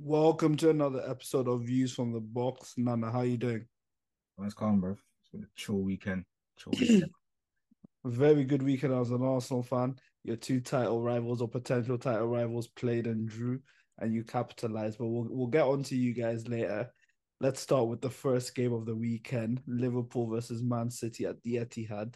Welcome to another episode of Views from the Box. Nana, how you doing? Oh, nice calm, bro. It's been a chill weekend. Chill weekend. Very good weekend as an Arsenal fan. Your two title rivals or potential title rivals played and drew, and you capitalized. But we'll we'll get on to you guys later. Let's start with the first game of the weekend: Liverpool versus Man City at the Etihad.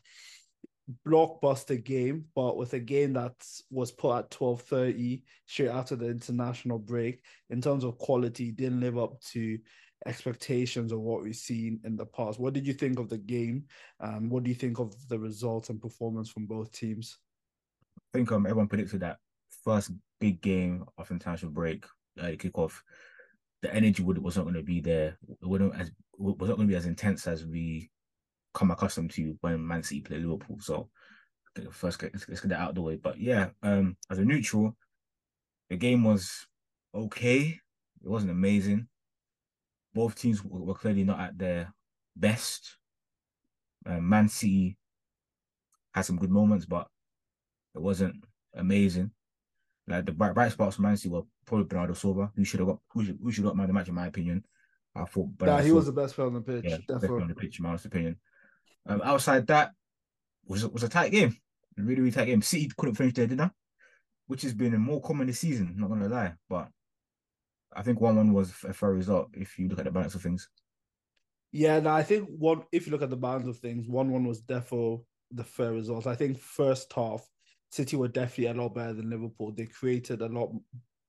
Blockbuster game, but with a game that was put at twelve thirty straight after the international break. In terms of quality, didn't live up to expectations of what we've seen in the past. What did you think of the game? And what do you think of the results and performance from both teams? I think um everyone predicted that first big game of international break, uh, kickoff, the energy would was not going to be there. It wouldn't as was not going to be as intense as we come accustomed to when Man City play Liverpool. So first let's, let's get that out of the way. But yeah, um, as a neutral, the game was okay. It wasn't amazing. Both teams were clearly not at their best. Um, Man City had some good moments, but it wasn't amazing. Like the bright, bright spots for Man City were probably Bernardo Silva, who should have got who should, who should got man of the match in my opinion. I thought, but nah, he was the best player on the pitch. Yeah, definitely. best player on the pitch, in my honest opinion. Um, outside that, was was a tight game, a really really tight game. City couldn't finish their dinner, which has been more common this season. Not gonna lie, but I think one one was a fair result if you look at the balance of things. Yeah, no, I think one. If you look at the balance of things, one one was definitely the fair result. I think first half, City were definitely a lot better than Liverpool. They created a lot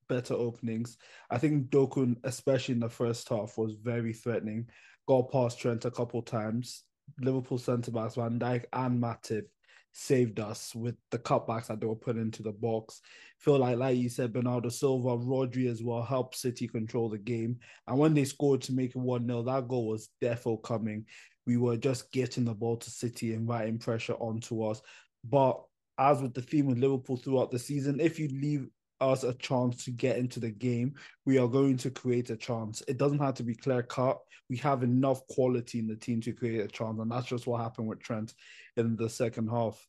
better openings. I think Doku, especially in the first half, was very threatening. Got past Trent a couple times. Liverpool centre backs Van Dijk and Matip saved us with the cutbacks that they were put into the box. Feel like, like you said, Bernardo Silva, Rodri as well helped City control the game. And when they scored to make it 1 0, that goal was defo coming. We were just getting the ball to City, inviting pressure onto us. But as with the theme with Liverpool throughout the season, if you leave us a chance to get into the game, we are going to create a chance. It doesn't have to be clear cut. We have enough quality in the team to create a chance, and that's just what happened with Trent in the second half.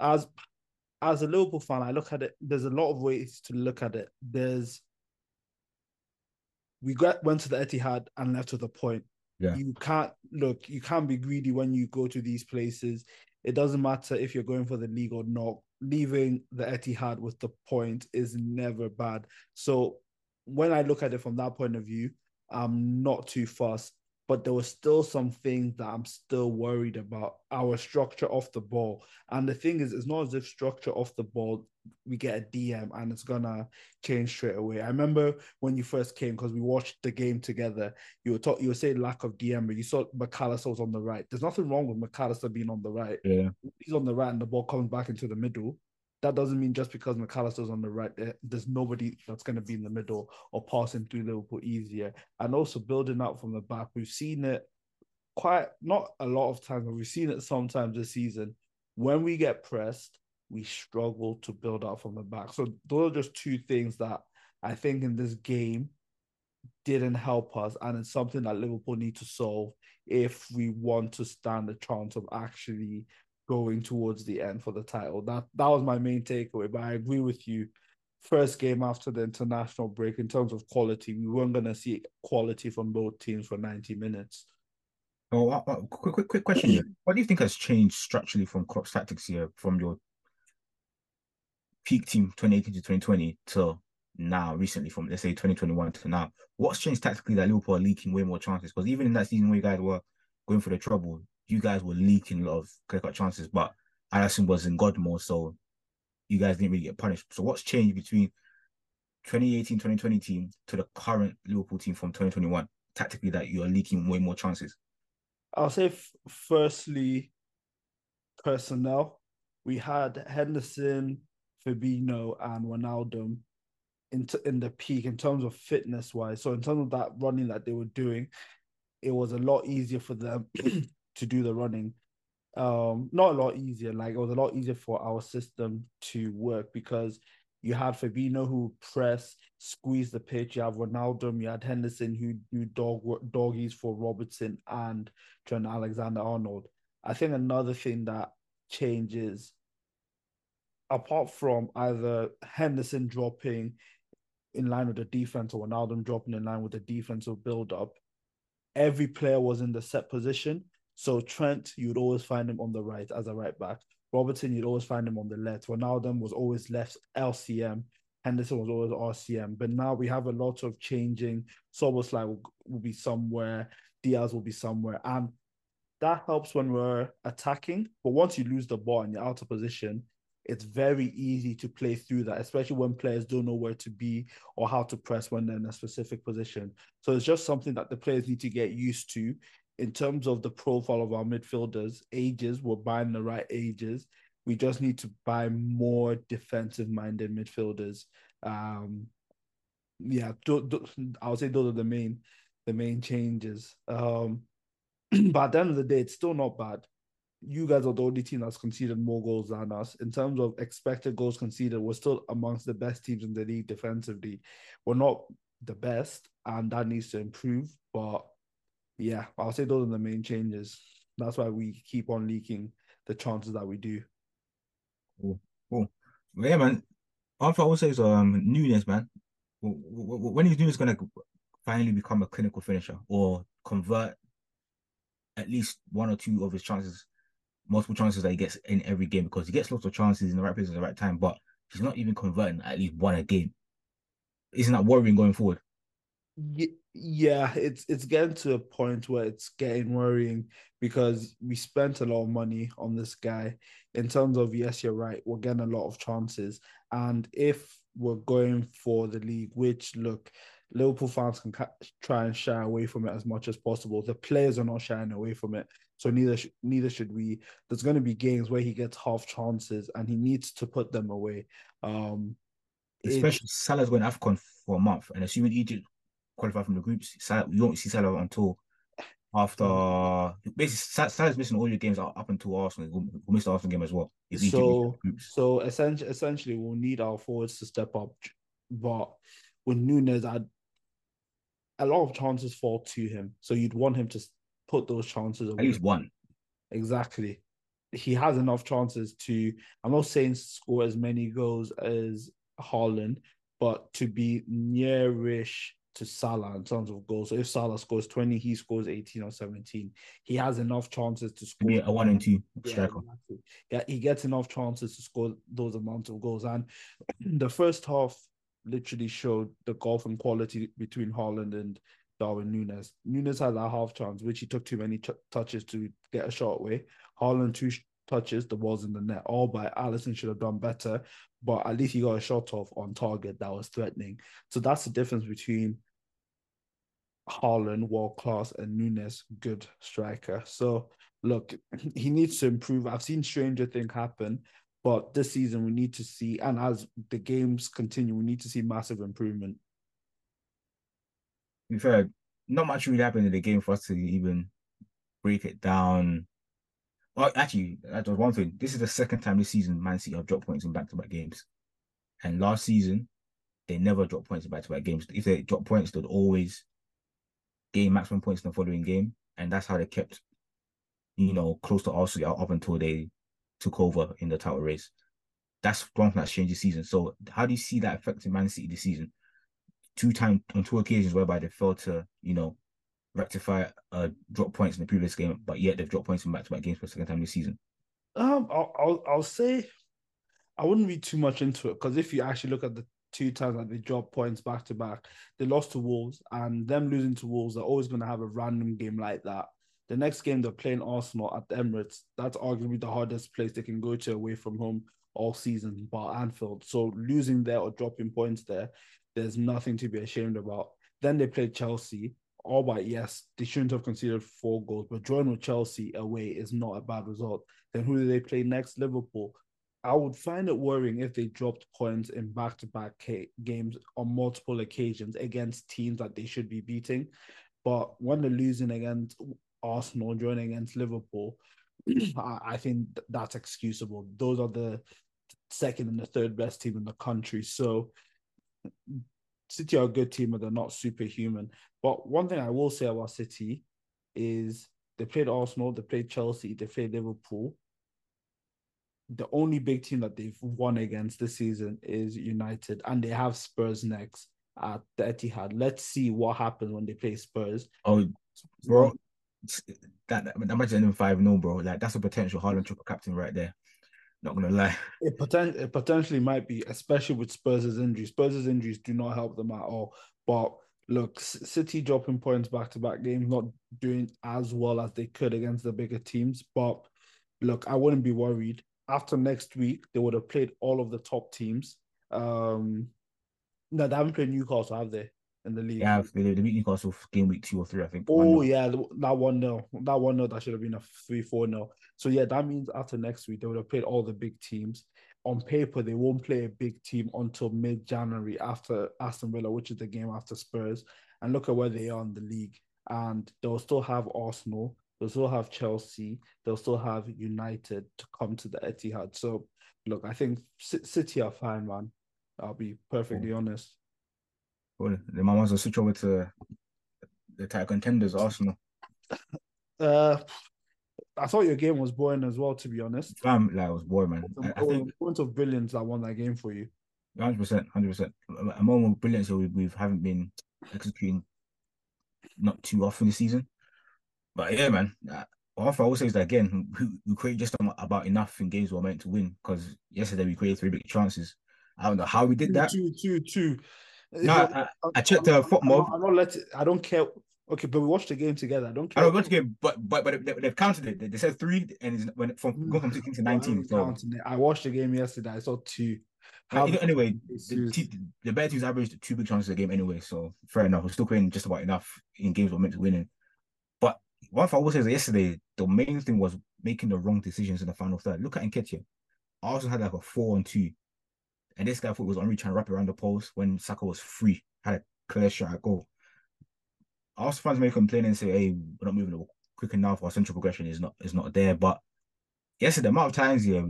As as a Liverpool fan, I look at it. There's a lot of ways to look at it. There's we got went to the Etihad and left with a point. Yeah. You can't look. You can't be greedy when you go to these places. It doesn't matter if you're going for the league or not leaving the Etihad with the point is never bad. So when I look at it from that point of view, I'm not too fussed. But there was still some things that I'm still worried about. Our structure off the ball. And the thing is, it's not as if structure off the ball, we get a DM and it's gonna change straight away. I remember when you first came because we watched the game together. You were talking, you were saying lack of DM, but you saw Mac Allister was on the right. There's nothing wrong with Mac Allister being on the right. Yeah, he's on the right and the ball comes back into the middle that doesn't mean just because Mac Allister's on the right, there's nobody that's going to be in the middle or passing through Liverpool easier. And also building out from the back, we've seen it quite not a lot of times, but we've seen it sometimes this season. When we get pressed, we struggle to build out from the back. So those are just two things that I think in this game didn't help us, and it's something that Liverpool need to solve if we want to stand a chance of actually going towards the end for the title. That that was my main takeaway. But I agree with you. First game after the international break, in terms of quality, we weren't going to see quality from both teams for 90 minutes. Oh, uh, uh, quick, quick, quick question. What do you think has changed structurally from Klopp's tactics here, from your peak team 2018 to 2020 to now, recently, from let's say 2021 to now? What's changed tactically that Liverpool are leaking way more chances? Because even in that season where you guys were going for the trouble, you guys were leaking a lot of clear cut chances, but Allison was in God mode, so you guys didn't really get punished. So what's changed between 2018 2020 team to the current Liverpool team from 2021 tactically that you're leaking way more chances? I'll say, f- firstly, personnel. We had Henderson, Fabinho, and Wijnaldum in, t- in the peak in terms of fitness wise. So, in terms of that running that they were doing, it was a lot easier for them to do the running. Um, not a lot easier. Like it was a lot easier for our system to work because you had Fabinho who press, squeeze the pitch. You have Wijnaldum. You had Henderson who do dog doggies for Robertson and Trent Alexander Arnold. I think another thing that changes, apart from either Henderson dropping in line with the defense or Wijnaldum dropping in line with the defensive build up, every player was in the set position. So Trent, you'd always find him on the right as a right back. Robertson, you'd always find him on the left. Wijnaldum was always left LCM. Henderson was always RCM. But now we have a lot of changing. Szoboszlai will, will be somewhere. Diaz will be somewhere. And that helps when we're attacking. But once you lose the ball and you're out of position, it's very easy to play through that, especially when players don't know where to be or how to press when they're in a specific position. So it's just something that the players need to get used to in terms of the profile of our midfielders, ages, we're buying the right ages. We just need to buy more defensive minded midfielders. Um, yeah, I would say those are the main the main changes. Um, but at the end of the day, it's still not bad. You guys are the only team that's conceded more goals than us. In terms of expected goals conceded, we're still amongst the best teams in the league defensively. We're not the best, and that needs to improve. But yeah, I'll say those are the main changes. That's why we keep on leaking the chances that we do. Cool, cool. yeah, man. Thing I would say is um Nunez, man. When is Nunez gonna finally become a clinical finisher or convert at least one or two of his chances, multiple chances that he gets in every game? Because he gets lots of chances in the right place at the right time, but he's not even converting at least one a game. Isn't that worrying going forward? Yeah, it's it's getting to a point where it's getting worrying because we spent a lot of money on this guy. In terms of yes, you're right, we're getting a lot of chances, and if we're going for the league, which look, Liverpool fans can try and shy away from it as much as possible. The players are not shying away from it, so neither sh- neither should we. There's going to be games where he gets half chances and he needs to put them away. Um, Especially Salah's going Afcon for a month, and assuming Egypt qualify from the groups. you won't see Salah until after hmm. basically Salah's missing all your games up until Arsenal. We'll, we'll miss the Arsenal game as well. So, so essentially, essentially, we'll need our forwards to step up. But with Nunez, I'd, a lot of chances fall to him. So you'd want him to put those chances away. At least one. Exactly. He has enough chances to. I'm not saying score as many goals as Haaland, but to be nearish to Salah in terms of goals. So if Salah scores 20, he scores 18 or 17. He has enough chances to score. Yeah, a one and two striker. Yeah, exactly. he gets enough chances to score those amounts of goals. And the first half literally showed the golf and quality between Haaland and Darwin Nunez. Nunez had that half chance, which he took too many t- touches to get a shot away. Haaland two sh- touches, the ball's in the net. All by Alisson should have done better, but at least he got a shot off on target that was threatening. So that's the difference between Haaland, world class, and Nunez, good striker. So look, he needs to improve. I've seen stranger things happen, but this season we need to see, and as the games continue, we need to see massive improvement. To be fair, not much really happened in the game for us to even break it down. Well, actually, that was one thing. This is the second time this season Man City have dropped points in back-to-back games, and last season they never dropped points in back-to-back games. If they drop points, they'd always gain maximum points in the following game, and that's how they kept, you know, close to Arsenal up until they took over in the title race. That's one thing that's changed this season. So, how do you see that affecting Man City this season? Two times on two occasions whereby they failed to, you know, rectify uh drop points in the previous game, but yet they've dropped points in back-to-back games for the second time this season. Um, I'll I'll, I'll say I wouldn't read too much into it because if you actually look at the two times that they dropped points back to back. They lost to Wolves, and them losing to Wolves they're always going to have a random game like that. The next game they're playing Arsenal at the Emirates. That's arguably the hardest place they can go to away from home all season, but Anfield. So losing there or dropping points there, there's nothing to be ashamed about. Then they played Chelsea. All but yes, they shouldn't have conceded four goals, but drawing with Chelsea away is not a bad result. Then who do they play next? Liverpool. I would find it worrying if they dropped points in back to back games on multiple occasions against teams that they should be beating. But when they're losing against Arsenal, joining against Liverpool, I think that's excusable. Those are the second and the third best team in the country. So City are a good team, but they're not superhuman. But one thing I will say about City is they played Arsenal, they played Chelsea, they played Liverpool the only big team that they've won against this season is United, and they have Spurs next. at the Etihad. Let's see what happens when they play Spurs. Oh, bro, that, that imagine them five 0 bro. Like that's a potential Haaland triple captain right there. Not gonna lie. It, poten- it potentially might be, especially with Spurs' injuries. Spurs' injuries do not help them at all. But look, City dropping points back to back games, not doing as well as they could against the bigger teams. But look, I wouldn't be worried. After next week, they would have played all of the top teams. Um, no, they haven't played Newcastle, have they? In the league. Yeah, they, they beat Newcastle game week two or three, I think. Oh yeah, that one nil, that one nil, that should have been a three four nil. So yeah, that means after next week they would have played all the big teams. On paper, they won't play a big team until mid January after Aston Villa, which is the game after Spurs. And look at where they are in the league, and they'll still have Arsenal, they'll still have Chelsea, they'll still have United to come to the Etihad. So look, I think City are fine, man. I'll be perfectly honest. Well, the wants to switch over to the title contenders, Arsenal. Uh, I thought your game was boring as well, to be honest. Um, like, it was boring, man. I, I think point of brilliance that won that game for you. Hundred percent, hundred percent. A moment of brilliance that we we haven't been executing not too often this season. But yeah, man. I always say is that again, we, we create just about enough in games we are meant to win. Because yesterday we created three big chances. I don't know how we did that. Two, two, two. No, I, I checked the FotMob. I don't let. It, I don't care. Okay, but we watched the game together. I don't care. I don't watch the game, but but but they, have counted it. They, they said three, and it's when from mm. going from sixteen to nineteen. So. I watched the game yesterday. I saw two. How anyway, the, the better teams averaged two big chances a game anyway, so fair enough. We're still creating just about enough in games we're meant to win in. One thing I will say is that yesterday, the main thing was making the wrong decisions in the final third. Look at Nketiah. Arsenal had like a four on two and this guy thought was only trying to wrap around the post when Saka was free, had a clear shot at goal. Arsenal fans may complain and say, hey, we're not moving quick enough, our central progression is not is not there. But yesterday, the amount of times yeah,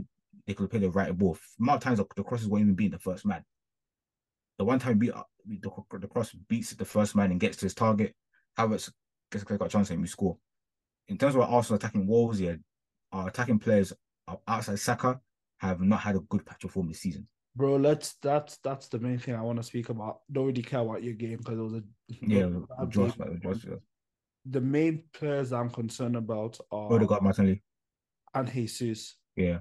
they could play the right ball, the amount of times the, crosses weren't even beating the first man. The one time beat uh, the, the cross beats the first man and gets to his target, Havertz gets a clear cut chance and we score. In terms of Arsenal attacking walls, yeah, our attacking players outside Saka have not had a good patch of form this season. Bro, let's that's that's the main thing I want to speak about. Don't really care about your game because it was a yeah, just. The main players I'm concerned about are Odegaard, Martinelli, and Jesus. Yeah,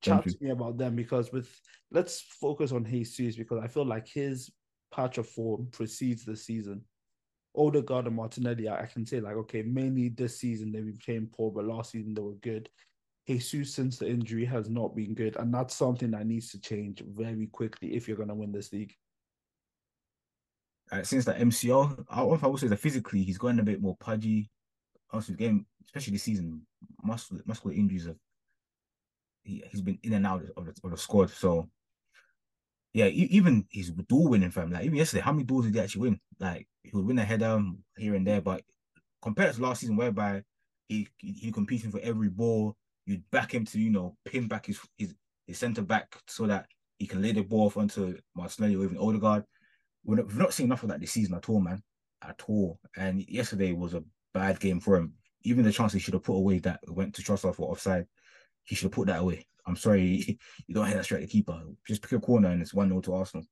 chat to me about them because with let's focus on Jesus because I feel like his patch of form precedes the season. Odegaard and Martinelli, I can say like okay, mainly this season they became poor, but last season they were good. Jesus, since the injury, has not been good. And that's something that needs to change very quickly if you're going to win this league. Uh, since the MCL, I, I would say that physically he's going a bit more pudgy. Also, game, especially this season, muscle muscular injuries have he, has been in and out of the, of the squad. So, yeah, even his duel winning fam, like even yesterday, how many duels did he actually win? Like he would win a header here and there, but compared to last season, whereby he he competing for every ball, you'd back him to, you know, pin back his his, his centre back so that he can lay the ball off onto Martinelli or even Odegaard. We're not, we've not seen enough of that this season at all, man. At all. And yesterday was a bad game for him. Even the chance he should have put away that went to Trossard for offside, he should have put that away. I'm sorry, you don't hit that straight to keeper. Just pick a corner and it's 1 0 to Arsenal.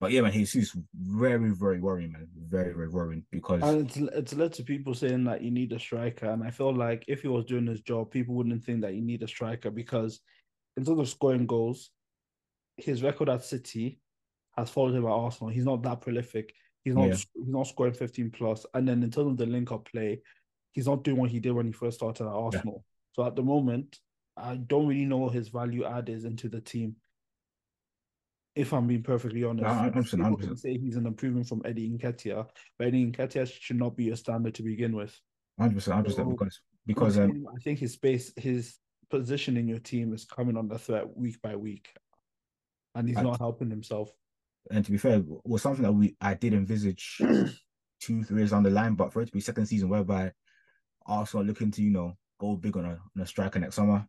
But yeah, man, he's very, very worrying, man. Very, very worrying because and it's it's led to people saying that you need a striker, and I feel like if he was doing his job, people wouldn't think that you need a striker because in terms of scoring goals, his record at City has followed him at Arsenal. He's not that prolific. He's not yeah. he's not scoring 15 plus. And then in terms of the link up play, he's not doing what he did when he first started at Arsenal. Yeah. So at the moment, I don't really know what his value add is into the team if I'm being perfectly honest. 100%, 100%. say he's an improvement from Eddie Nketiah, but Eddie Nketiah should not be a standard to begin with. 100%, 100% so, because because um, I think his space, his position in your team is coming under threat week by week, and he's not helping himself. And to be fair, was something that we I did envisage two, three years down the line, but for it to be second season whereby Arsenal looking to you know go big on a, on a striker next summer,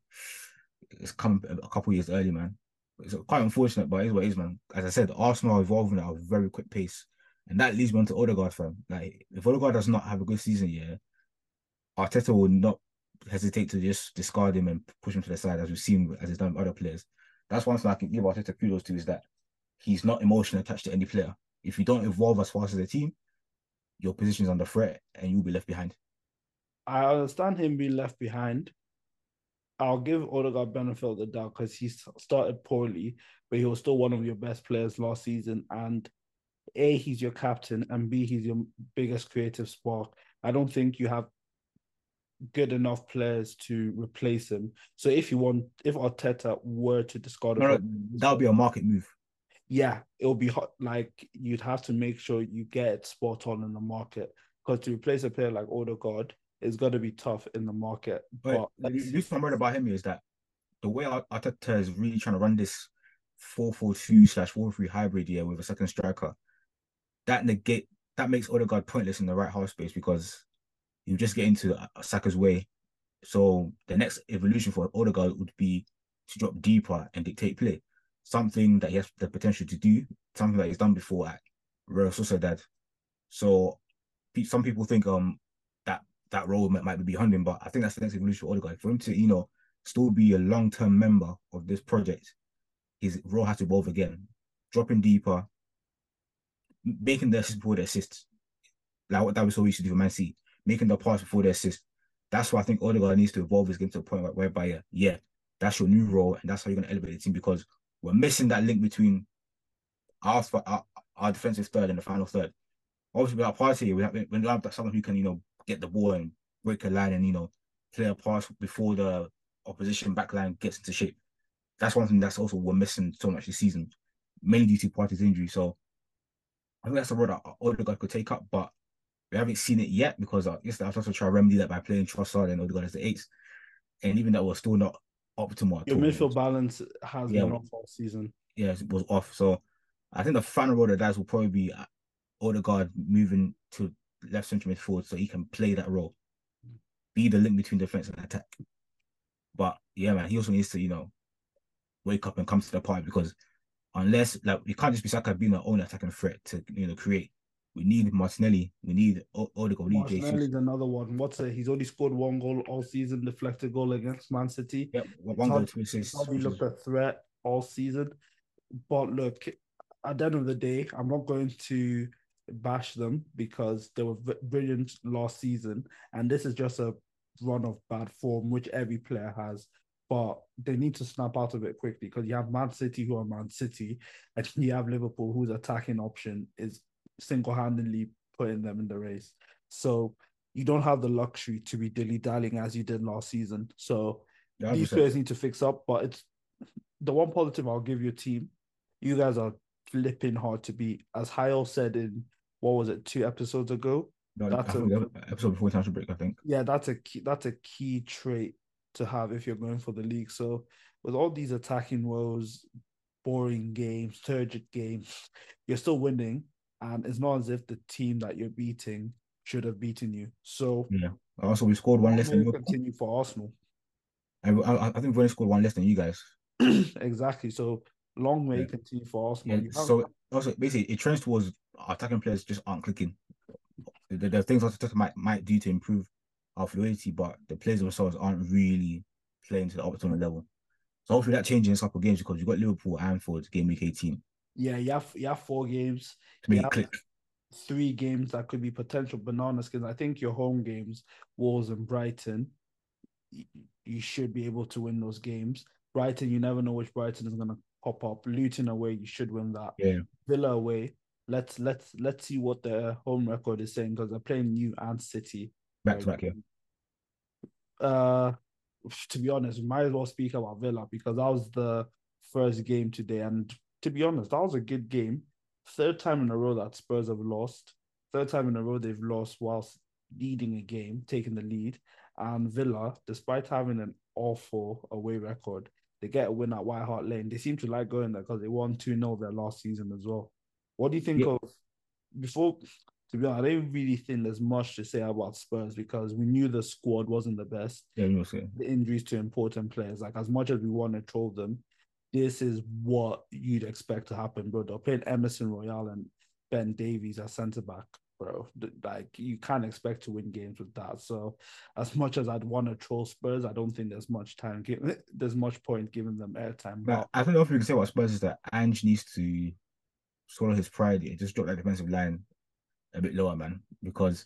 it's come a couple years early, man it's quite unfortunate, but it is what it is, man. As I said, Arsenal are evolving at a very quick pace. And that leads me on to Odegaard, fam. Like, if Odegaard does not have a good season yeah, Arteta will not hesitate to just discard him and push him to the side, as we've seen as he's done with other players. That's one thing I can give Arteta kudos to is that he's not emotionally attached to any player. If you don't evolve as fast as a team, your position position's under threat and you'll be left behind. I understand him being left behind. I'll give Odegaard benefit of the doubt because he started poorly, but he was still one of your best players last season. And A, he's your captain, and B, he's your biggest creative spark. I don't think you have good enough players to replace him. So if you want, if Arteta were to discard, no, no, that would be a market move. Yeah, it'll be hot. Like you'd have to make sure you get it spot on in the market because to replace a player like Odegaard is going to be tough in the market. But, but the reason I'm worried about him is that the way Arteta is really trying to run this 4-4-2 slash 4-3 hybrid here with a second striker, that negate that makes Odegaard pointless in the right half space because you just get into Saka's way. So the next evolution for Odegaard would be to drop deeper and dictate play. Something that he has the potential to do, something that he's done before at Real Sociedad. So some people think um that role might, might be behind him, but I think that's the next evolution for Odegaard. For him to, you know, still be a long-term member of this project, his role has to evolve again. Dropping deeper, making the assist before the assist. Like what that was always used to do for Man City making the pass before the assist. That's why I think Odegaard needs to evolve his game to a point where, whereby, uh, yeah, that's your new role, and that's how you're going to elevate the team because we're missing that link between our, our, our defensive third and the final third. Obviously, with our Partey, we have, you have someone who can, you know, get the ball and break a line and, you know, play a pass before the opposition backline gets into shape. That's one thing that's also we're missing so much this season, mainly due to Partey's injury. So I think that's a role that Odegaard could take up, but we haven't seen it yet because I guess I've also tried to remedy that by playing Trossard and Odegaard as the eights, and even that was still not optimal. Your midfield balance has yeah, been off all season. Yeah, it was off. So I think the final role that does will probably be uh, Odegaard moving to left central midfield so he can play that role, be the link between defense and attack. But yeah, man, he also needs to you know wake up and come to the party because unless like we can't just be Saka being the own attacking threat to you know create. We need Martinelli. We need Odegaard. We need Martinelli's another one. What's it? He's only scored one goal all season, deflected goal against Man City. Yep, one goal, two assists. Probably looked a threat all season. But look, at the end of the day, I'm not going to bash them because they were brilliant last season, and this is just a run of bad form, which every player has. But they need to snap out of it quickly because you have Man City who are Man City, and you have Liverpool whose attacking option is single-handedly putting them in the race. So you don't have the luxury to be dilly-dallying as you did last season. So yeah, these players need to fix up. But it's the one positive I'll give your team. You guys are flipping hard to beat. As Hayal said in what was it, two episodes ago? No, that's a, episode before international break, I think. Yeah, that's a key that's a key trait to have if you're going for the league. So with all these attacking woes, boring games, turgid games, you're still winning and it's not as if the team that you're beating should have beaten you. So yeah. Also, we scored one less than you. Continue for Arsenal. I, I, I think we only scored one less than you guys. exactly. So long way yeah. continue for Arsenal. Yeah. So also basically, it trends towards attacking players just aren't clicking. The, the things Arteta might might do to improve our fluidity, but the players themselves aren't really playing to the optimal level. So hopefully that changes in a couple of games because you've got Liverpool, and Anfield, game week 18. Yeah, you have you have four games. To make it click. Three games that could be potential banana skins. I think your home games, Wolves and Brighton, you should be able to win those games. Brighton, you never know which Brighton is gonna pop up. Luton away, you should win that. Yeah. Villa away. Let's let's let's see what their home record is saying because they're playing New and City. Back to back, yeah. Uh to be honest, we might as well speak about Villa because that was the first game today, and to be honest, that was a good game. Third time in a row that Spurs have lost. Third time in a row they've lost whilst leading a game, taking the lead. And Villa, despite having an awful away record, they get a win at White Hart Lane. They seem to like going there because they won 2 0 their last season as well. What do you think yeah. of before? To be honest, I don't really think there's much to say about Spurs because we knew the squad wasn't the best. Yeah, the injuries to important players. Like as much as we want to troll them, this is what you'd expect to happen, bro. They're playing Emerson Royal and Ben Davies as centre back, bro. Like you can't expect to win games with that. So, as much as I'd want to troll Spurs, I don't think there's much time. There's much point giving them airtime. But I think the other thing you can say about Spurs is that Ange needs to swallow his pride, yeah, just drop that defensive line a bit lower, man. Because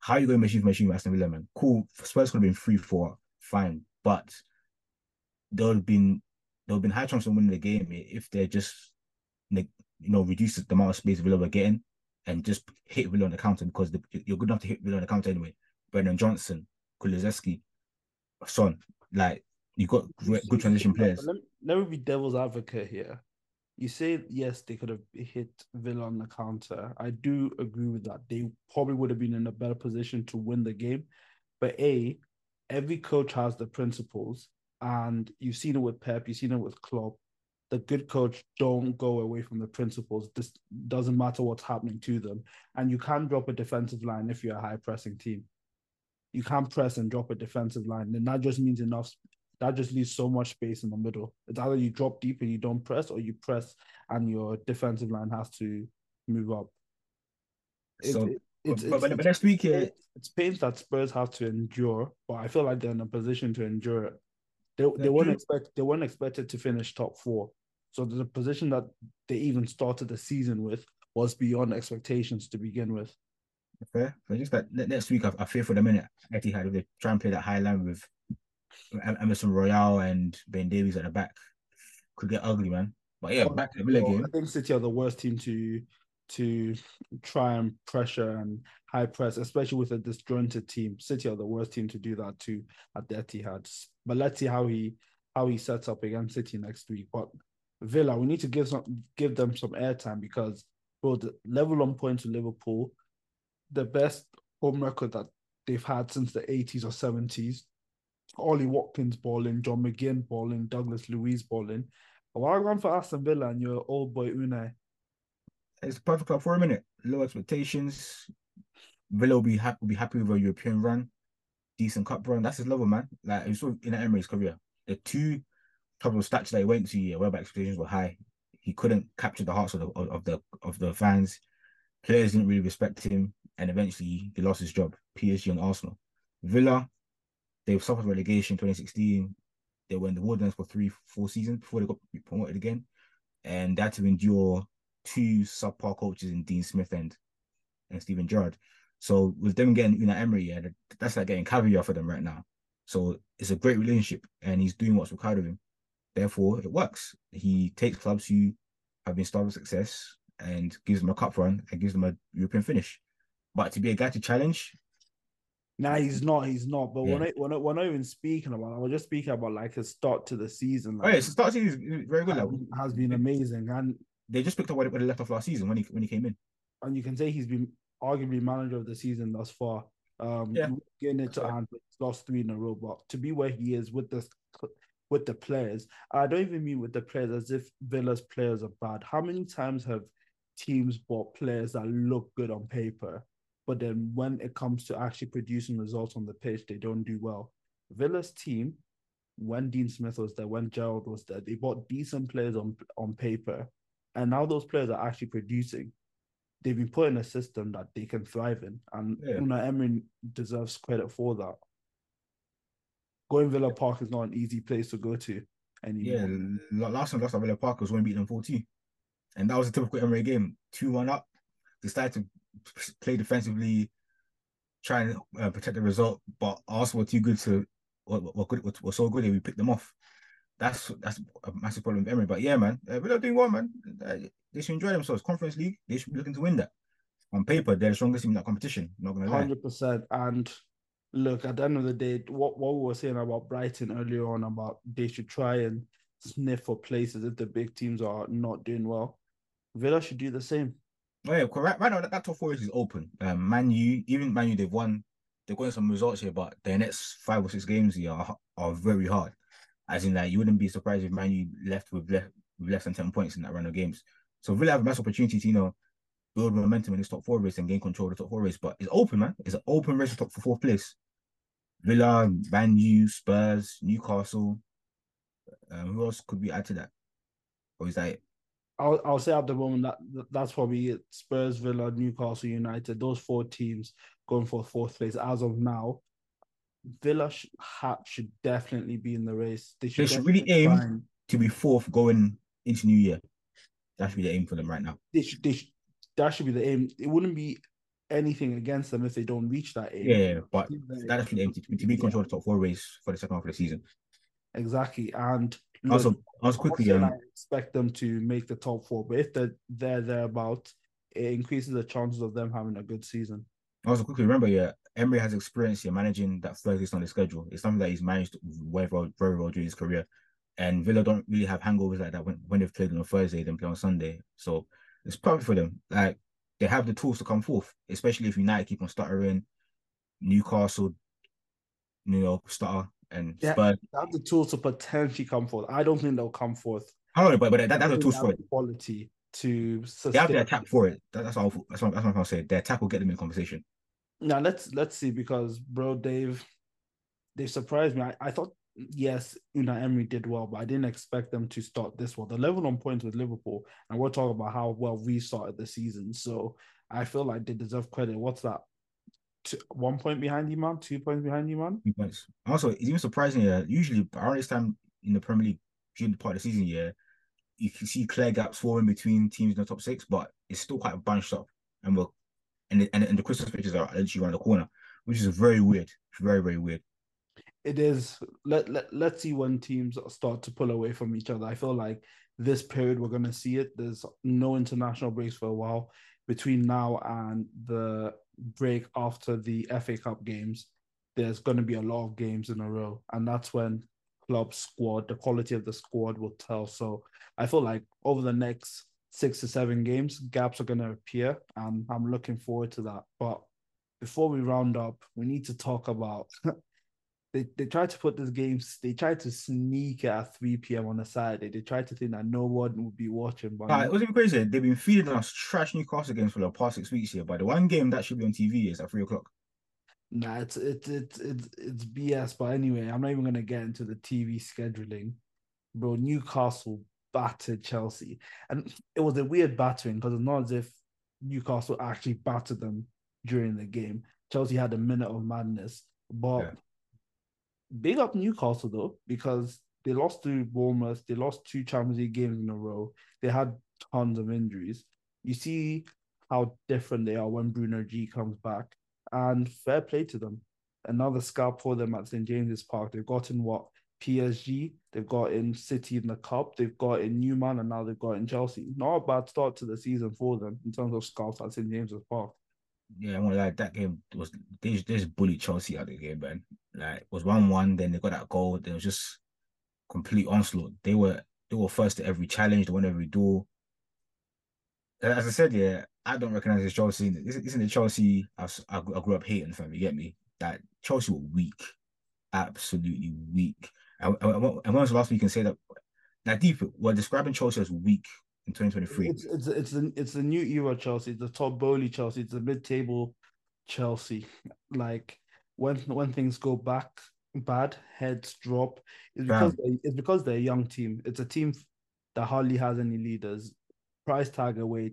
how are you going machine for machine with Aston Villa, man? Cool. Spurs could have been three, four, fine. But there would have been there would have been high chance of winning the game if they just you know reduce the amount of space Villa were getting and just hit Villa on the counter because the, you're good enough to hit Villa on the counter anyway. Brennan Johnson, Kulusevski, Son, like you got good transition players. Let, let me be devil's advocate here. You say yes, they could have hit Villa on the counter. I do agree with that. They probably would have been in a better position to win the game. But A, every coach has the principles, and you've seen it with Pep, you've seen it with Klopp. The good coach don't go away from the principles. This doesn't matter what's happening to them, and you can drop a defensive line if you're a high pressing team. You can't press and drop a defensive line, and that just means enough that just leaves so much space in the middle. It's either you drop deep and you don't press, or you press and your defensive line has to move up. so, it, it's, but, it's, but, next week, it's pains that Spurs have to endure, but I feel like they're in a position to endure it. They, they weren't expect they weren't expected to finish top four, so the position that they even started the season with was beyond expectations to begin with. Fair. So just that next week, I, I fear for the minute Etihad if they try and play that high line with Emerson Royal and Ben Davies at the back could get ugly, man. But yeah, back to the Villa well, game. I think City are the worst team to to try and pressure and high press, especially with a disjointed team. City are the worst team to do that too at the Etihad. But let's see how he how he sets up against City next week. But Villa, we need to give some give them some airtime because bro, the level on points to Liverpool, the best home record that they've had since the 80s or 70s. Ollie Watkins balling, John McGinn balling, Douglas Luiz balling. Why run for Aston Villa and your old boy Unai? It's perfect club for a minute. Low expectations. Villa will be happy will be happy with a European run, decent cup run. That's his level, man. Like you saw in Emery's career. The two top of stats that he went to, yeah, whereby expectations were high. He couldn't capture the hearts of the of the of the fans. Players didn't really respect him, and eventually he lost his job. PSG and Arsenal. Villa, they suffered relegation 2016. They were in the wilderness for three, four seasons before they got promoted again. And they had to endure two subpar coaches in Dean Smith and, and Steven Gerrard. So with them getting Unai Emery, yeah, that's like getting caviar for them right now. So it's a great relationship and he's doing what's required of him. Therefore, it works. He takes clubs who have been starved of success and gives them a cup run and gives them a European finish. But to be a guy to challenge, Nah, he's not. He's not. But yeah. when I when I when I even speaking about, I was just speaking about like his start to the season. Like, oh yeah, so start season is very good. Has, like, has been amazing, and they just picked up where they left off last season when he when he came in. And you can say he's been arguably manager of the season thus far. Um, yeah. getting it to hand, lost three in a row. But to be where he is with the with the players, I don't even mean with the players as if Villa's players are bad. How many times have teams bought players that look good on paper but then when it comes to actually producing results on the pitch, they don't do well. Villa's team, when Dean Smith was there, when Gerrard was there, they bought decent players on on paper, and now those players are actually producing. They've been put in a system that they can thrive in, and yeah. Unai Emery deserves credit for that. Going Villa Park is not an easy place to go to anymore. Yeah, last time lost at Villa Park was when we beat them 14. And that was a typical Emery game. 2 1 up. They started to play defensively, try and uh, protect the result. But Arsenal were too good to, were, were, good, were, so good that we picked them off. That's that's a massive problem with Emery. But yeah, man, uh, we're not doing well, man. Uh, they should enjoy themselves. Conference League, they should be looking to win that. On paper, they're the strongest team in that competition. Not gonna lie. Hundred percent. And look, at the end of the day, what what we were saying about Brighton earlier on about they should try and sniff for places if the big teams are not doing well. Villa should do the same. Oh, yeah, right, right now that, that top four is open. Um, Man U, even Man U, they've won. They've got some results here, but their next five or six games here are, are very hard. As in, that like, you wouldn't be surprised if Man U left with, with less than ten points in that run of games. So Villa have a massive opportunity to you know build momentum in this top four race and gain control of the top four race. But it's open, man. It's an open race for fourth place. Villa, Man U, Spurs, Newcastle. Um, who else could we add to that? Or is that it? I'll I'll say at the moment that that's probably it. Spurs, Villa, Newcastle United, those four teams going for fourth place as of now. Villa sh- should definitely be in the race. They should, they should really aim to be fourth going into New Year. that should be the aim for them right now. They should, they should, that should be the aim. It wouldn't be anything against them if they don't reach that aim. Yeah, yeah but that should be the aim to, to be control the top four race for the second half of the season. Exactly, and also, look, also quickly, um, I expect them to make the top four, but if they're there thereabouts, it increases the chances of them having a good season. Also, quickly remember, yeah, Emery has experience here managing that Thursday on the schedule. It's something that he's managed very well, very well during his career. And Villa don't really have hangovers like that when, when they've played on a Thursday, then play on Sunday. So it's perfect for them. Like they have the tools to come forth, especially if United keep on stuttering, Newcastle, New York stutter, and yeah. They have the tools to potentially come forth. I don't think they'll come forth. I don't know, but, but that, that's the tools for it. Quality to sustain. They have the attack for it. That, that's all. That's what, that's what I'm saying. Their attack will get them in conversation. Now let's let's see because bro, they've they surprised me. I, I thought yes, Unai Emery did well, but I didn't expect them to start this well. The level on points with Liverpool, and we're talking about how well we started the season. So I feel like they deserve credit. What's that? Two, one point behind you, man. Two points behind you, man. Two points. Also, it's even surprising. Yeah, usually around this time in the Premier League during the part of the season, yeah, you can see clear gaps forming between teams in the top six, but it's still quite bunched up, and we're and the, and, and the Christmas pictures are literally around the corner, which is very weird. It's very very weird it is let, let let's see when teams start to pull away from each other. I feel like this period we're gonna see it. There's no international breaks for a while between now and the break after the FA Cup games. There's gonna be a lot of games in a row, and that's when club squad, the quality of the squad will tell. So I feel like over the next six to seven games, gaps are gonna appear, and I'm looking forward to that. But before we round up, we need to talk about they, they tried to put this game, they tried to sneak at 3 p.m. on a Saturday. They tried to think that no one would be watching. But uh, it wasn't crazy. They've been feeding us trash Newcastle games for the past six weeks here, but the one game that should be on TV is at 3 o'clock. Nah, it's it's it's it's, it's BS. But anyway, I'm not even gonna get into the TV scheduling. Bro, Newcastle battered Chelsea. And it was a weird battering because it's not as if Newcastle actually battered them during the game. Chelsea had a minute of madness. But yeah big up Newcastle though, because they lost to Bournemouth, they lost two Champions League games in a row. They had tons of injuries. You see how different they are when Bruno G comes back, and fair play to them. Another scalp for them at St James's Park. They've gotten what PSG, they've got in City in the Cup, they've got in Newman, and now they've got in Chelsea. Not a bad start to the season for them in terms of scalps at St James's Park yeah, I'm gonna that game was they just bullied Chelsea out of the game, man. Like it was one one, then they got that goal. There was just complete onslaught. They were they were first to every challenge, they won every door. As I said, yeah, I don't recognize this Chelsea. Isn't the Chelsea I, I, grew up hating, fam. You get me? That Chelsea were weak, absolutely weak. And when was the last week you can say that? That deep, we're describing Chelsea as weak in 2023. It's it's it's the it's the new era Chelsea, the Todd Boehly Chelsea, it's the mid table Chelsea. Like when when things go back bad, heads drop. It's because it's because they're a young team. It's a team that hardly has any leaders. Price tag away.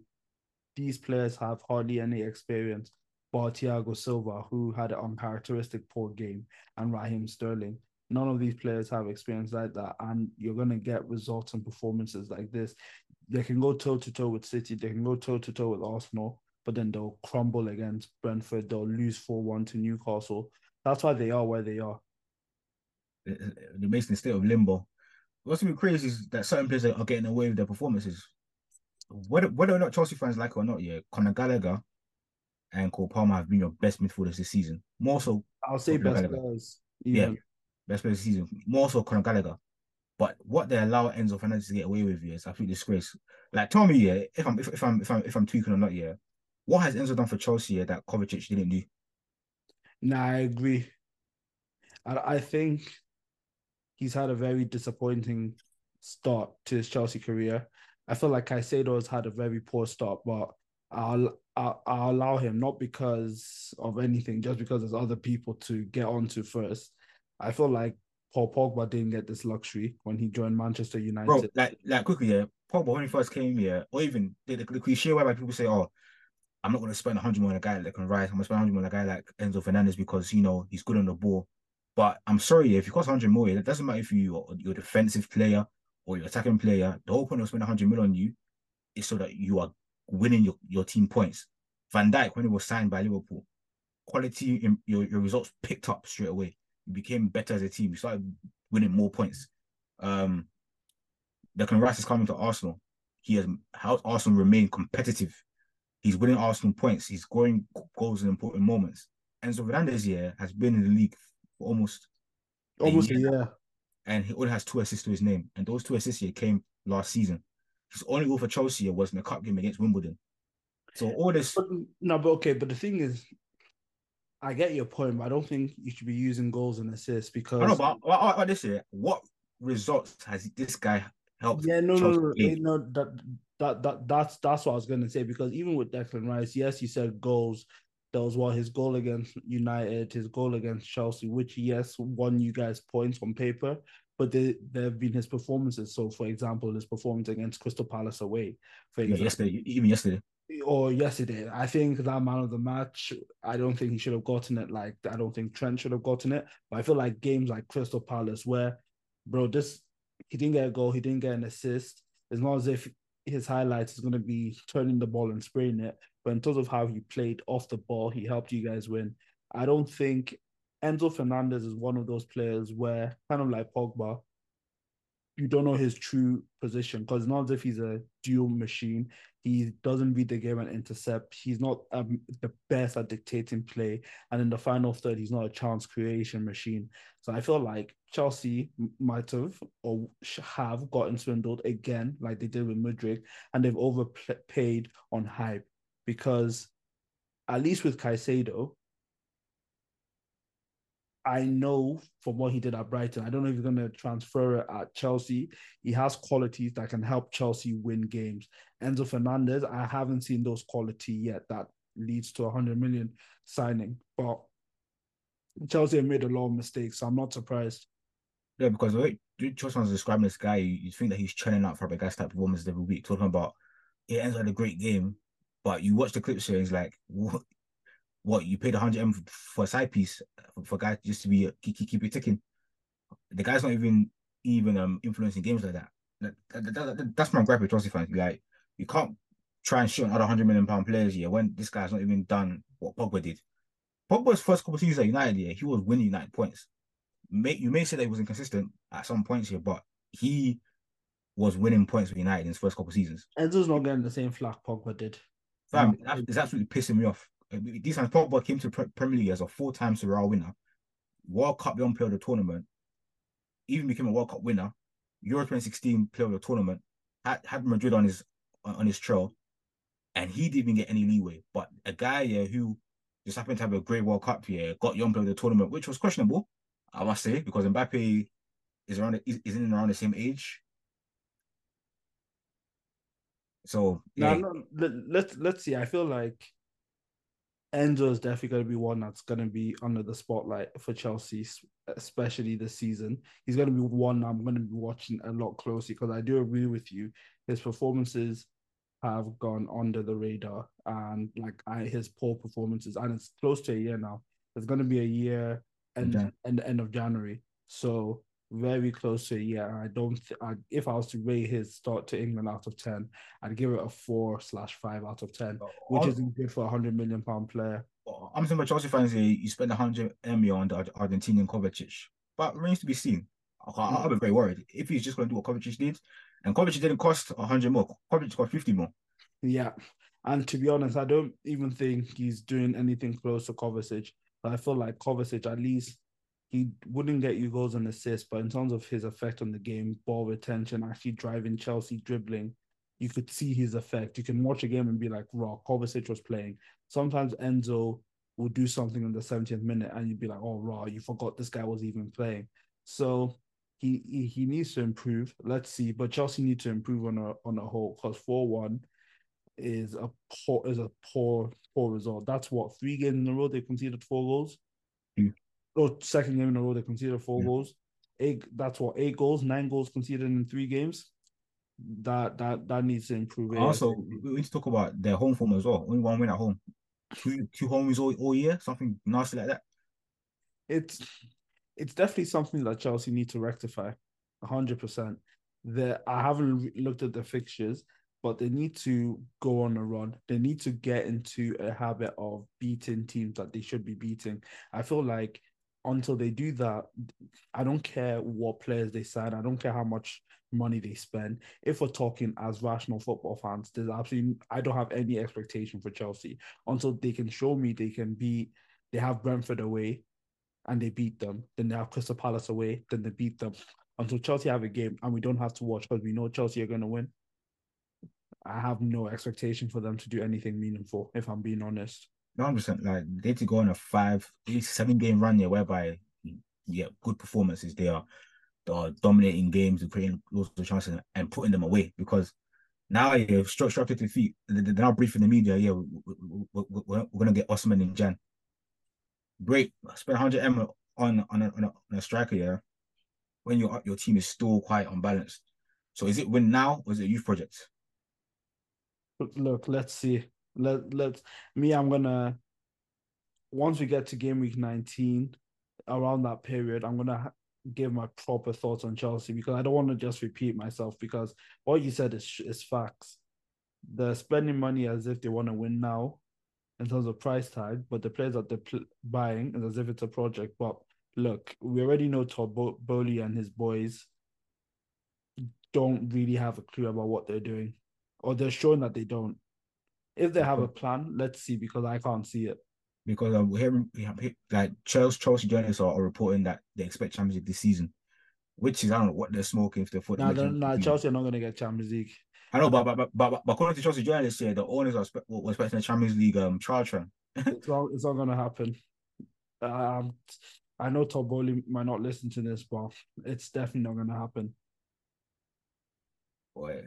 These players have hardly any experience. But Thiago Silva, who had an uncharacteristic poor game, and Raheem Sterling. None of these players have experience like that, and you're gonna get results and performances like this. They can go toe to toe with City, they can go toe to toe with Arsenal, but then they'll crumble against Brentford. They'll lose four one to Newcastle. That's why they are where they are. The Mason state of limbo. What's even crazy is that certain players are getting away with their performances. Whether whether or not Chelsea fans like it or not, yeah, Conor Gallagher and Cole Palmer have been your best midfielders this season. More so, I'll say best players. Yeah, best players this season. More so, Conor Gallagher. But what they allow Enzo Fernandez to get away with is absolute disgrace. Like, tell me, yeah, if I'm if, if I'm if I'm if I'm tweaking or not, yeah, what has Enzo done for Chelsea yeah, that Kovacic didn't do? Nah, I agree. I, I think he's had a very disappointing start to his Chelsea career. I feel like Caicedo has had a very poor start, but I'll, I'll, I'll allow him not because of anything, just because there's other people to get onto first. I feel like Paul Pogba didn't get this luxury when he joined Manchester United. Bro, like, like quickly, yeah. Pogba when he first came here, or even the, the, the cliche whereby people say, "Oh, I'm not going to spend 100 million on a guy that can rise. I'm going to spend 100 million on a guy like Enzo Fernandez because you know he's good on the ball." But I'm sorry, if you cost 100 million, it doesn't matter if you you're a defensive player or you're attacking player. The whole point of spending 100 million on you is so that you are winning your, your team points. Van Dijk, when he was signed by Liverpool, quality in your, your results picked up straight away. Became better as a team. You started winning more points. Um, Declan Rice is coming to Arsenal. He has helped Arsenal remain competitive. He's winning Arsenal points. He's scoring goals in important moments. Enzo Fernandez here has been in the league for almost almost a year. year. And he only has two assists to his name. And those two assists here came last season. His only goal for Chelsea was in the cup game against Wimbledon. So all this but, no, but okay, but the thing is, I get your point, but I don't think you should be using goals and assists because I know, but what, what this year, what results has this guy helped? Yeah, no, no, no, no, that that that that's that's what I was gonna say because even with Declan Rice, yes, he said goals. That was what his goal against United, his goal against Chelsea, which yes won you guys points on paper, but there there have been his performances. So, for example, his performance against Crystal Palace away, for example, yeah, yesterday, even yesterday, or yesterday. I think that man of the match, I don't think he should have gotten it. Like I don't think Trent should have gotten it. But I feel like games like Crystal Palace, where bro, this he didn't get a goal, he didn't get an assist. It's not as if his highlights is going to be turning the ball and spraying it. But in terms of how he played off the ball, he helped you guys win. I don't think Enzo Fernandez is one of those players where, kind of like Pogba, you don't know his true position because not as if he's a duel machine. He doesn't read the game and intercept. He's not um, the best at dictating play. And in the final third, he's not a chance creation machine. So I feel like Chelsea might have or have gotten swindled again, like they did with Mudryk, and they've overpaid on hype because at least with Caicedo, I know from what he did at Brighton, I don't know if he's going to transfer it at Chelsea. He has qualities that can help Chelsea win games. Enzo Fernandez, I haven't seen those quality yet that leads to a 100 million signing. But Chelsea have made a lot of mistakes, so I'm not surprised. Yeah, because the way was describing this guy, you think that he's churning out guy's type performance every week, talking about it ends with a great game, but you watch the clips here, it's like, what, what you paid 100 M for a side piece for, for a guy just to be keep, keep it ticking. The guy's not even even um influencing games like that. that, that, that that's my gripe with Chelsea fans. Like you can't try and shoot another hundred million pound players here when this guy's not even done what Pogba did. Pogba's first couple seasons at United, yeah, he was winning United points. May, you may say that he was inconsistent at some points here, but he was winning points with United in his first couple seasons. Enzo's not getting the same flack Pogba did. Fam, it's absolutely pissing me off. This time Pogba came to Premier League as a four-time Serie winner, World Cup Young Player of the Tournament, even became a World Cup winner, Euro 2016 Player of the Tournament, had, had Madrid on his on his trail, and he didn't even get any leeway. But a guy yeah, who just happened to have a great World Cup here, got Young Player of the Tournament, which was questionable, I must say, because Mbappe is around is, is in around the same age. So yeah. no, let, let's let's see. I feel like Enzo is definitely going to be one that's going to be under the spotlight for Chelsea, especially this season. He's going to be one I'm going to be watching a lot closely because I do agree with you. His performances have gone under the radar, and like I, his poor performances, and it's close to a year now. It's going to be a year and okay. end, end of January. So very close to a year. I don't. Th- I, if I was to rate his start to England out of ten, I'd give it a four slash five out of ten, which isn't good for a hundred million pound player. I'm saying, but Chelsea fans, eh, you spend a hundred million on the Argentinian Kovacic, but remains to be seen. I'll, be very worried if he's just going to do what Kovacic did, and Kovacic didn't cost a hundred more. Kovacic cost fifty more. Yeah, and to be honest, I don't even think he's doing anything close to Kovacic. I feel like Kovacic at least he wouldn't get you goals and assists, but in terms of his effect on the game, ball retention, actually driving Chelsea, dribbling, you could see his effect. You can watch a game and be like, raw, Kovacic was playing. Sometimes Enzo will do something in the 70th minute and you'd be like, oh, raw, you forgot this guy was even playing. So he, he, he needs to improve. Let's see. But Chelsea need to improve on a on a whole because 4-1 is a poor is a poor poor result. That's what three games in a row they conceded four goals. Or second game in a row they conceded four yeah. goals. Eight that's what eight goals, nine goals conceded in three games. That that that needs to improve. Also, we need to talk about their home form as well. Only one win at home, two two homes all, all year, something nasty like that. It's it's definitely something that Chelsea need to rectify, hundred percent. That I haven't looked at the fixtures. but they need to go on a run. They need to get into a habit of beating teams that they should be beating. I feel like until they do that, I don't care what players they sign. I don't care how much money they spend. If we're talking as rational football fans, there's absolutely I don't have any expectation for Chelsea until they can show me they can beat. They have Brentford away, and they beat them. Then they have Crystal Palace away. Then they beat them. Until Chelsea have a game and we don't have to watch because we know Chelsea are going to win. I have no expectation for them to do anything meaningful, if I'm being honest. I'm percent like they to go on a five, seven game run there, whereby yeah, good performances. They are they are dominating games and creating lots of chances and putting them away because now struck to defeat. They're now briefing the media. Yeah, we're, gonna get Osimhen in Jan. Great, spend 100 m on on a, on a, on a striker. Yeah, when your your team is still quite unbalanced. So is it win now or is it youth project? look, let's see. Let let me. I'm gonna once we get to game week 19, around that period, I'm gonna give my proper thoughts on Chelsea because I don't want to just repeat myself because what you said is is facts. They're spending money as if they want to win now, in terms of price tag, but the players that they're pl- buying is as if it's a project. But look, we already know Todd Bo- Boehly and his boys don't really have a clue about what they're doing, or they're showing that they don't. If they have a plan, let's see because I can't see it. Because um, hearing like Chelsea, Chelsea journalists are, are reporting that they expect Champions League this season, which is I don't know what they're smoking if they're. Nah, nah, Chelsea are not going to get Champions League. I know, but but but, but, but according to Chelsea journalists here, the owners are were expecting a Champions League um run. it's not it's not going to happen. Um, I know Todd Boehly might not listen to this, but it's definitely not going to happen. Boy,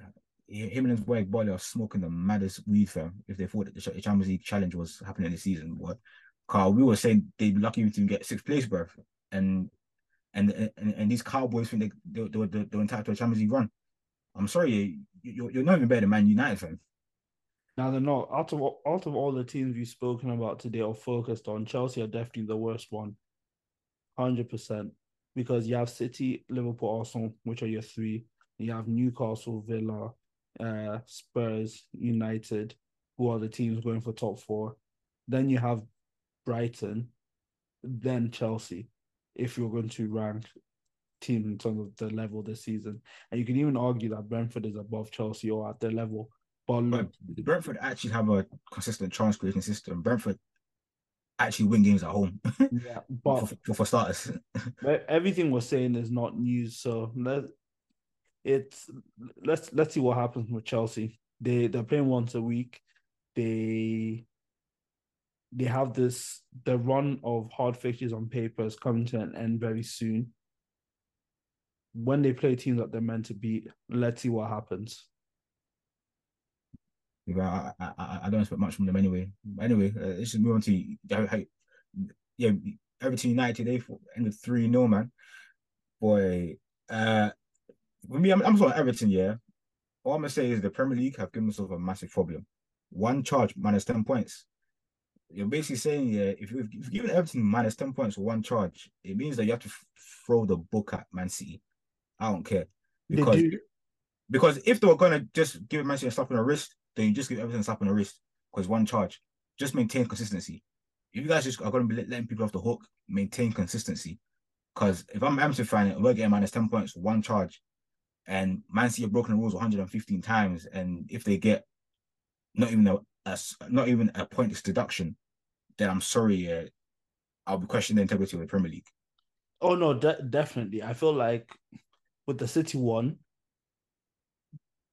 him and his boy Boehly are smoking the maddest weed, fam. If they thought that the Champions League challenge was happening this season, what? Carl, we were saying they'd be lucky to get sixth place, bro. And and and, and these Cowboys think they they, they, they, they're entitled to a Champions League run. I'm sorry, you, you're not even better than Man United, fam. Now they're not. Out of out of all the teams we've spoken about today or focused on, Chelsea are definitely the worst one, hundred percent. Because you have City, Liverpool, Arsenal, which are your three. You have Newcastle, Villa, uh, Spurs, United, who are the teams going for top four. Then you have Brighton, then Chelsea. If you're going to rank teams in terms of the level this season. And you can even argue that Brentford is above Chelsea or at their level. But look, Brentford actually have a consistent chance creation system. Brentford actually win games at home. yeah, but for, for, for, starters, everything we're saying is not news. So let it's let's let's see what happens with Chelsea. They they're playing once a week. They they have this the run of hard fixtures on paper is coming to an end very soon when they play teams that they're meant to beat, let's see what happens. Yeah, I, I, I don't expect much from them anyway. Anyway, uh, let's just move on to how yeah, Everton United. They ended three 0 man. Boy, uh, with me, I'm, I'm on Everton. Yeah, all I'm gonna say is the Premier League have given themselves a massive problem. One charge minus ten points. You're basically saying, yeah, if you've, if you've given Everton minus ten points for one charge, it means that you have to f- throw the book at Man City. I don't care because because if they were gonna just give Man City a slap on the wrist, then you just give Everton a slap on the wrist because one charge. Just maintain consistency. If you guys just are gonna be letting people off the hook, maintain consistency. Because if I'm Everton fan, we're getting minus ten points for one charge, and Man City have broken the rules 115 times, and if they get not even a, a not even a pointless deduction, then I'm sorry, uh, I'll be questioning the integrity of the Premier League. Oh no, de- definitely. I feel like with the City one,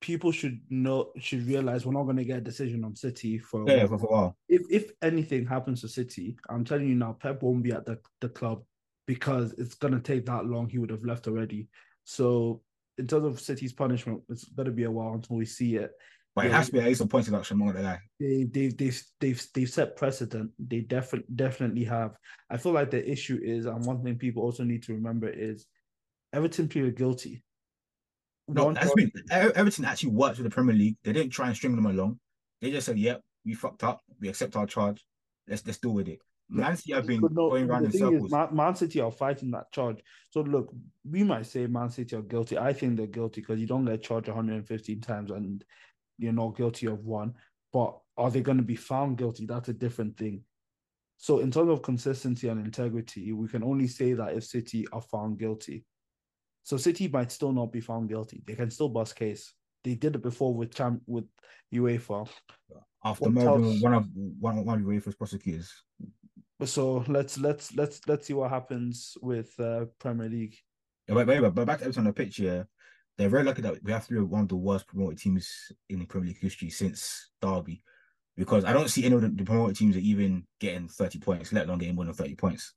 people should know should realize we're not going to get a decision on City for a yeah, while. for a while. If if anything happens to City, I'm telling you now, Pep won't be at the, the club because it's going to take that long. He would have left already. So in terms of City's punishment, it's going to be a while until we see it. But it has to be at least a point deduction, more than that. They they they've they've they've set precedent. They definitely definitely have. I feel like the issue is, and one thing people also need to remember is Everton pleaded guilty. No, that's been Everton actually worked with the Premier League. They didn't try and string them along. They just said, "Yep, we fucked up. We accept our charge. Let's let's deal with it." Man City have been no, going around in circles. Is, Man, Man, City are fighting that charge. So look, we might say Man City are guilty. I think they're guilty because you don't get charged 115 times, and you're not guilty of one. But are they going to be found guilty? That's a different thing. So in terms of consistency and integrity, we can only say that if City are found guilty. So City might still not be found guilty. They can still bust case. They did it before with champ with UEFA. After murdering one of one, one of UEFA's prosecutors. So let's let's let's let's see what happens with uh, Premier League. Yeah, but, but, but back to Everton on the pitch, yeah, they're very lucky that we have to be one of the worst promoted teams in the Premier League history since Derby, because I don't see any of the, the promoted teams are even getting thirty points, let alone getting more than thirty points.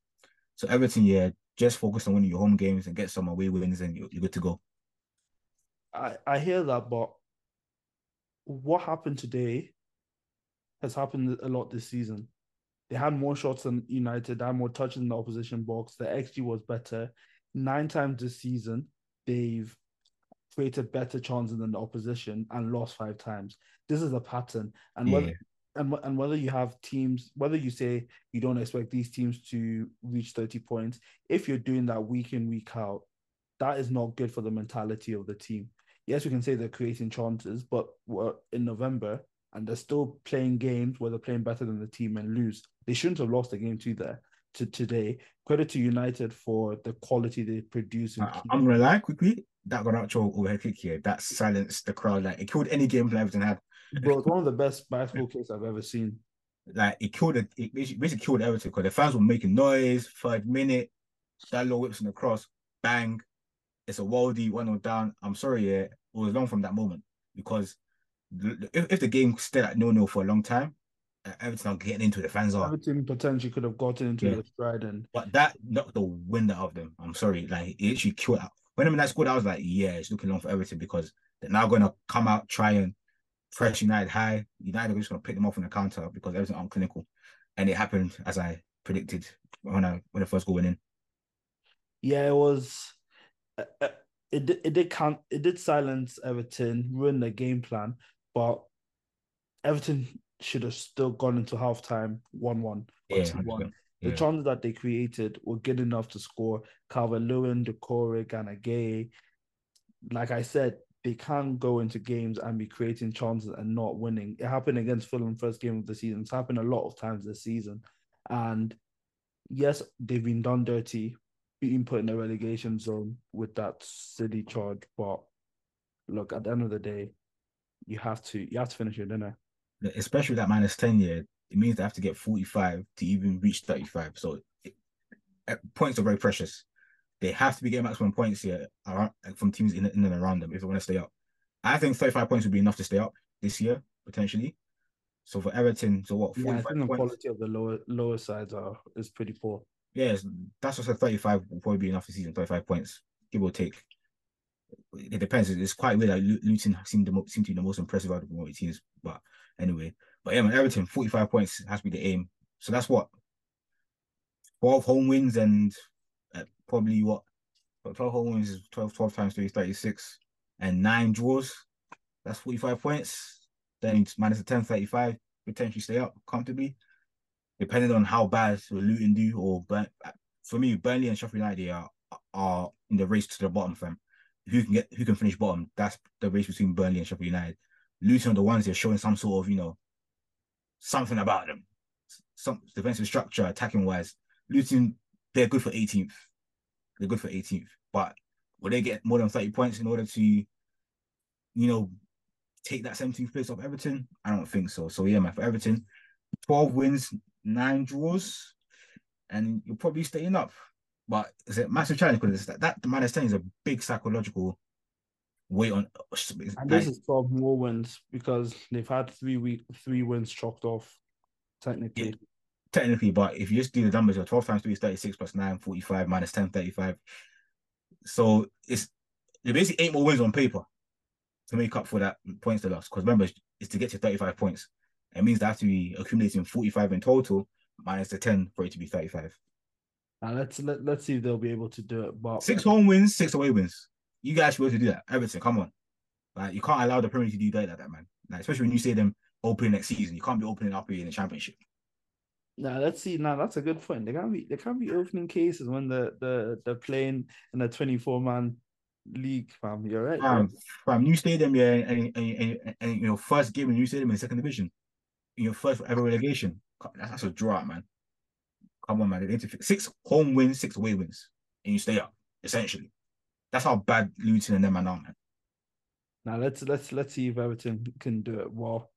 So Everton, yeah, just focus on winning your home games and get some away wins, and you're, you're good to go. I I hear that, but what happened today has happened a lot this season. They had more shots than United, they had more touches in the opposition box. The XG was better. Nine times this season, they've created better chances than the opposition and lost five times. This is a pattern. And yeah. whether hmm. and, and whether you have teams, whether you say you don't expect these teams to reach 30 points, if you're doing that week in, week out, that is not good for the mentality of the team. Yes, we can say they're creating chances, but in November and they're still playing games where they're playing better than the team and lose. They shouldn't have lost the game to there to today. Credit to United for the quality they produce. Uh, I, am gonna lie quickly. That Garnacho overhead kick here. That silenced the crowd. Like it killed any game plan Everton had. Bro, it's one of the best basketball kicks I've ever seen. Like it killed it. It basically killed Everton because the fans were making noise. Third minute, Dalot whips in the cross, bang. It's a worldie, one or down. I'm sorry, yeah, it was long from that moment because if, if the game stayed at no no for a long time, Everton are getting into the fans are. Everton potentially could have gotten into yeah. the stride and. But that knocked the wind out of them. I'm sorry, like it actually killed out. When I mean that scored, I was like, yeah, it's looking long for Everton because they're now going to come out try and press United high. United are just going to pick them off on the counter because Everton aren't clinical, and it happened as I predicted when I when the first goal went in. Yeah, it was. Uh, uh it it did count. It did silence Everton, ruin the game plan, but Everton should have still gone into halftime 1 1 yeah, The yeah. chances that they created were good enough to score. Calvert Lewin, Doucouré, Gana Like I said, they can go into games and be creating chances and not winning. It happened against Fulham first game of the season. It's happened a lot of times this season. And yes, they've been done dirty, being put in the relegation zone with that silly charge. But look, at the end of the day, you have to you have to finish your dinner. Especially that minus 10 year, it means they have to get 45 to even reach 35. So it, points are very precious. They have to be getting maximum points here around, from teams in, in and around them if they want to stay up. I think 35 points would be enough to stay up this year, potentially. So for Everton, so what? Yeah, I think the points? quality of the lower lower sides are is pretty poor. Yes, that's what I said 35 will probably be enough this season, 35 points, give or take it depends. It's quite weird that Luton seem the seem to be the most impressive out of the promoted teams. But anyway, but yeah, man, Everton forty five points has to be the aim. So that's what twelve home wins and uh, probably what twelve home wins is 12, 12 times three thirty six and nine draws. That's forty five points. Then minus a 10, 35, potentially stay up comfortably, depending on how bad Luton do or but for me, Burnley and Sheffield United are are in the race to the bottom, fam who can get who can finish bottom. That's the race between Burnley and Sheffield United. Luton are the ones they're showing some sort of you know something about them, some defensive structure, attacking wise. Luton they're good for 18th. They're good for 18th, but will they get more than 30 points in order to, you know, take that 17th place off Everton? I don't think so. So yeah, man, for Everton, 12 wins, nine draws, and you're probably staying up. But it's a massive challenge because that, that minus 10 is a big psychological weight on. And this is 12 more wins because they've had three week three wins chalked off, technically. Yeah, technically, but if you just do the numbers, 12 times 3 is 36 plus 9, 45 minus 10, 35. So it's basically eight more wins on paper to make up for that points they lost. Because remember, it's to get to 35 points. It means they have to be accumulating 45 in total minus the 10 for it to be 35. Uh, let's let, let's see if they'll be able to do it. But six home wins, six away wins. You guys should be able to do that. Everton, come on. Like you can't allow the Premier League to do that like that, man. Like, especially when you say them opening next season. You can't be opening up in the championship. Now let's see. Now that's a good point. They can't be they can't be opening cases when the the they're playing in a 24 man league, fam. You're right. Fam, fam, new stadium, yeah, and, and, and, and, and your first game in new stadium in second division, in your first ever relegation. That's, that's a draw, man. Come on, man. They need to fix six home wins, six away wins, and you stay up. Essentially, that's how bad Luton and them are now, man. Now let's let's let's see if Everton can do it. Well,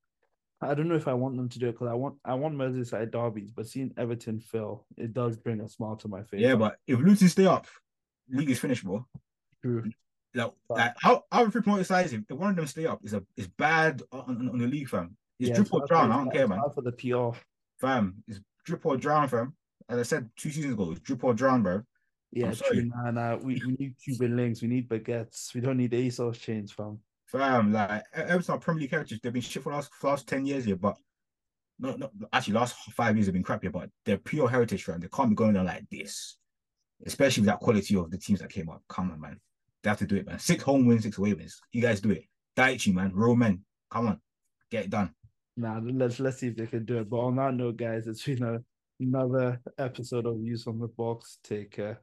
I don't know if I want them to do it because I want I want Merseyside derbies, but seeing Everton fail, it does bring a smile to my face. Yeah, but if Luton stay up, league is finished, bro. True. Like, But- like how how three promoted sides if one of them stay up is a is bad on, on, on the league, fam. It's Yeah, drip or drown. I don't care, man. for the PR. Fam, it's drip or drown, fam. As I said two seasons ago, it's or drown, bro. Yeah, true. Nah, uh, nah. We, we need Cuban links. We need baguettes. We don't need ASOS chains, fam. Fam, like Everton Premier League characters. They've been shit for the last, for the last 10 years here, but no, no, actually, last five years have been crap here, but they're pure heritage, fam. They can't be going on like this, especially with that quality of the teams that came up. Come on, man. They have to do it, man. Six home wins, six away wins. You guys do it. Dyche, man. Real men. Come on. Get it done. Nah, let's let's see if they can do it. But on that note, guys, it's been a, another episode of Use on the Box. Take care.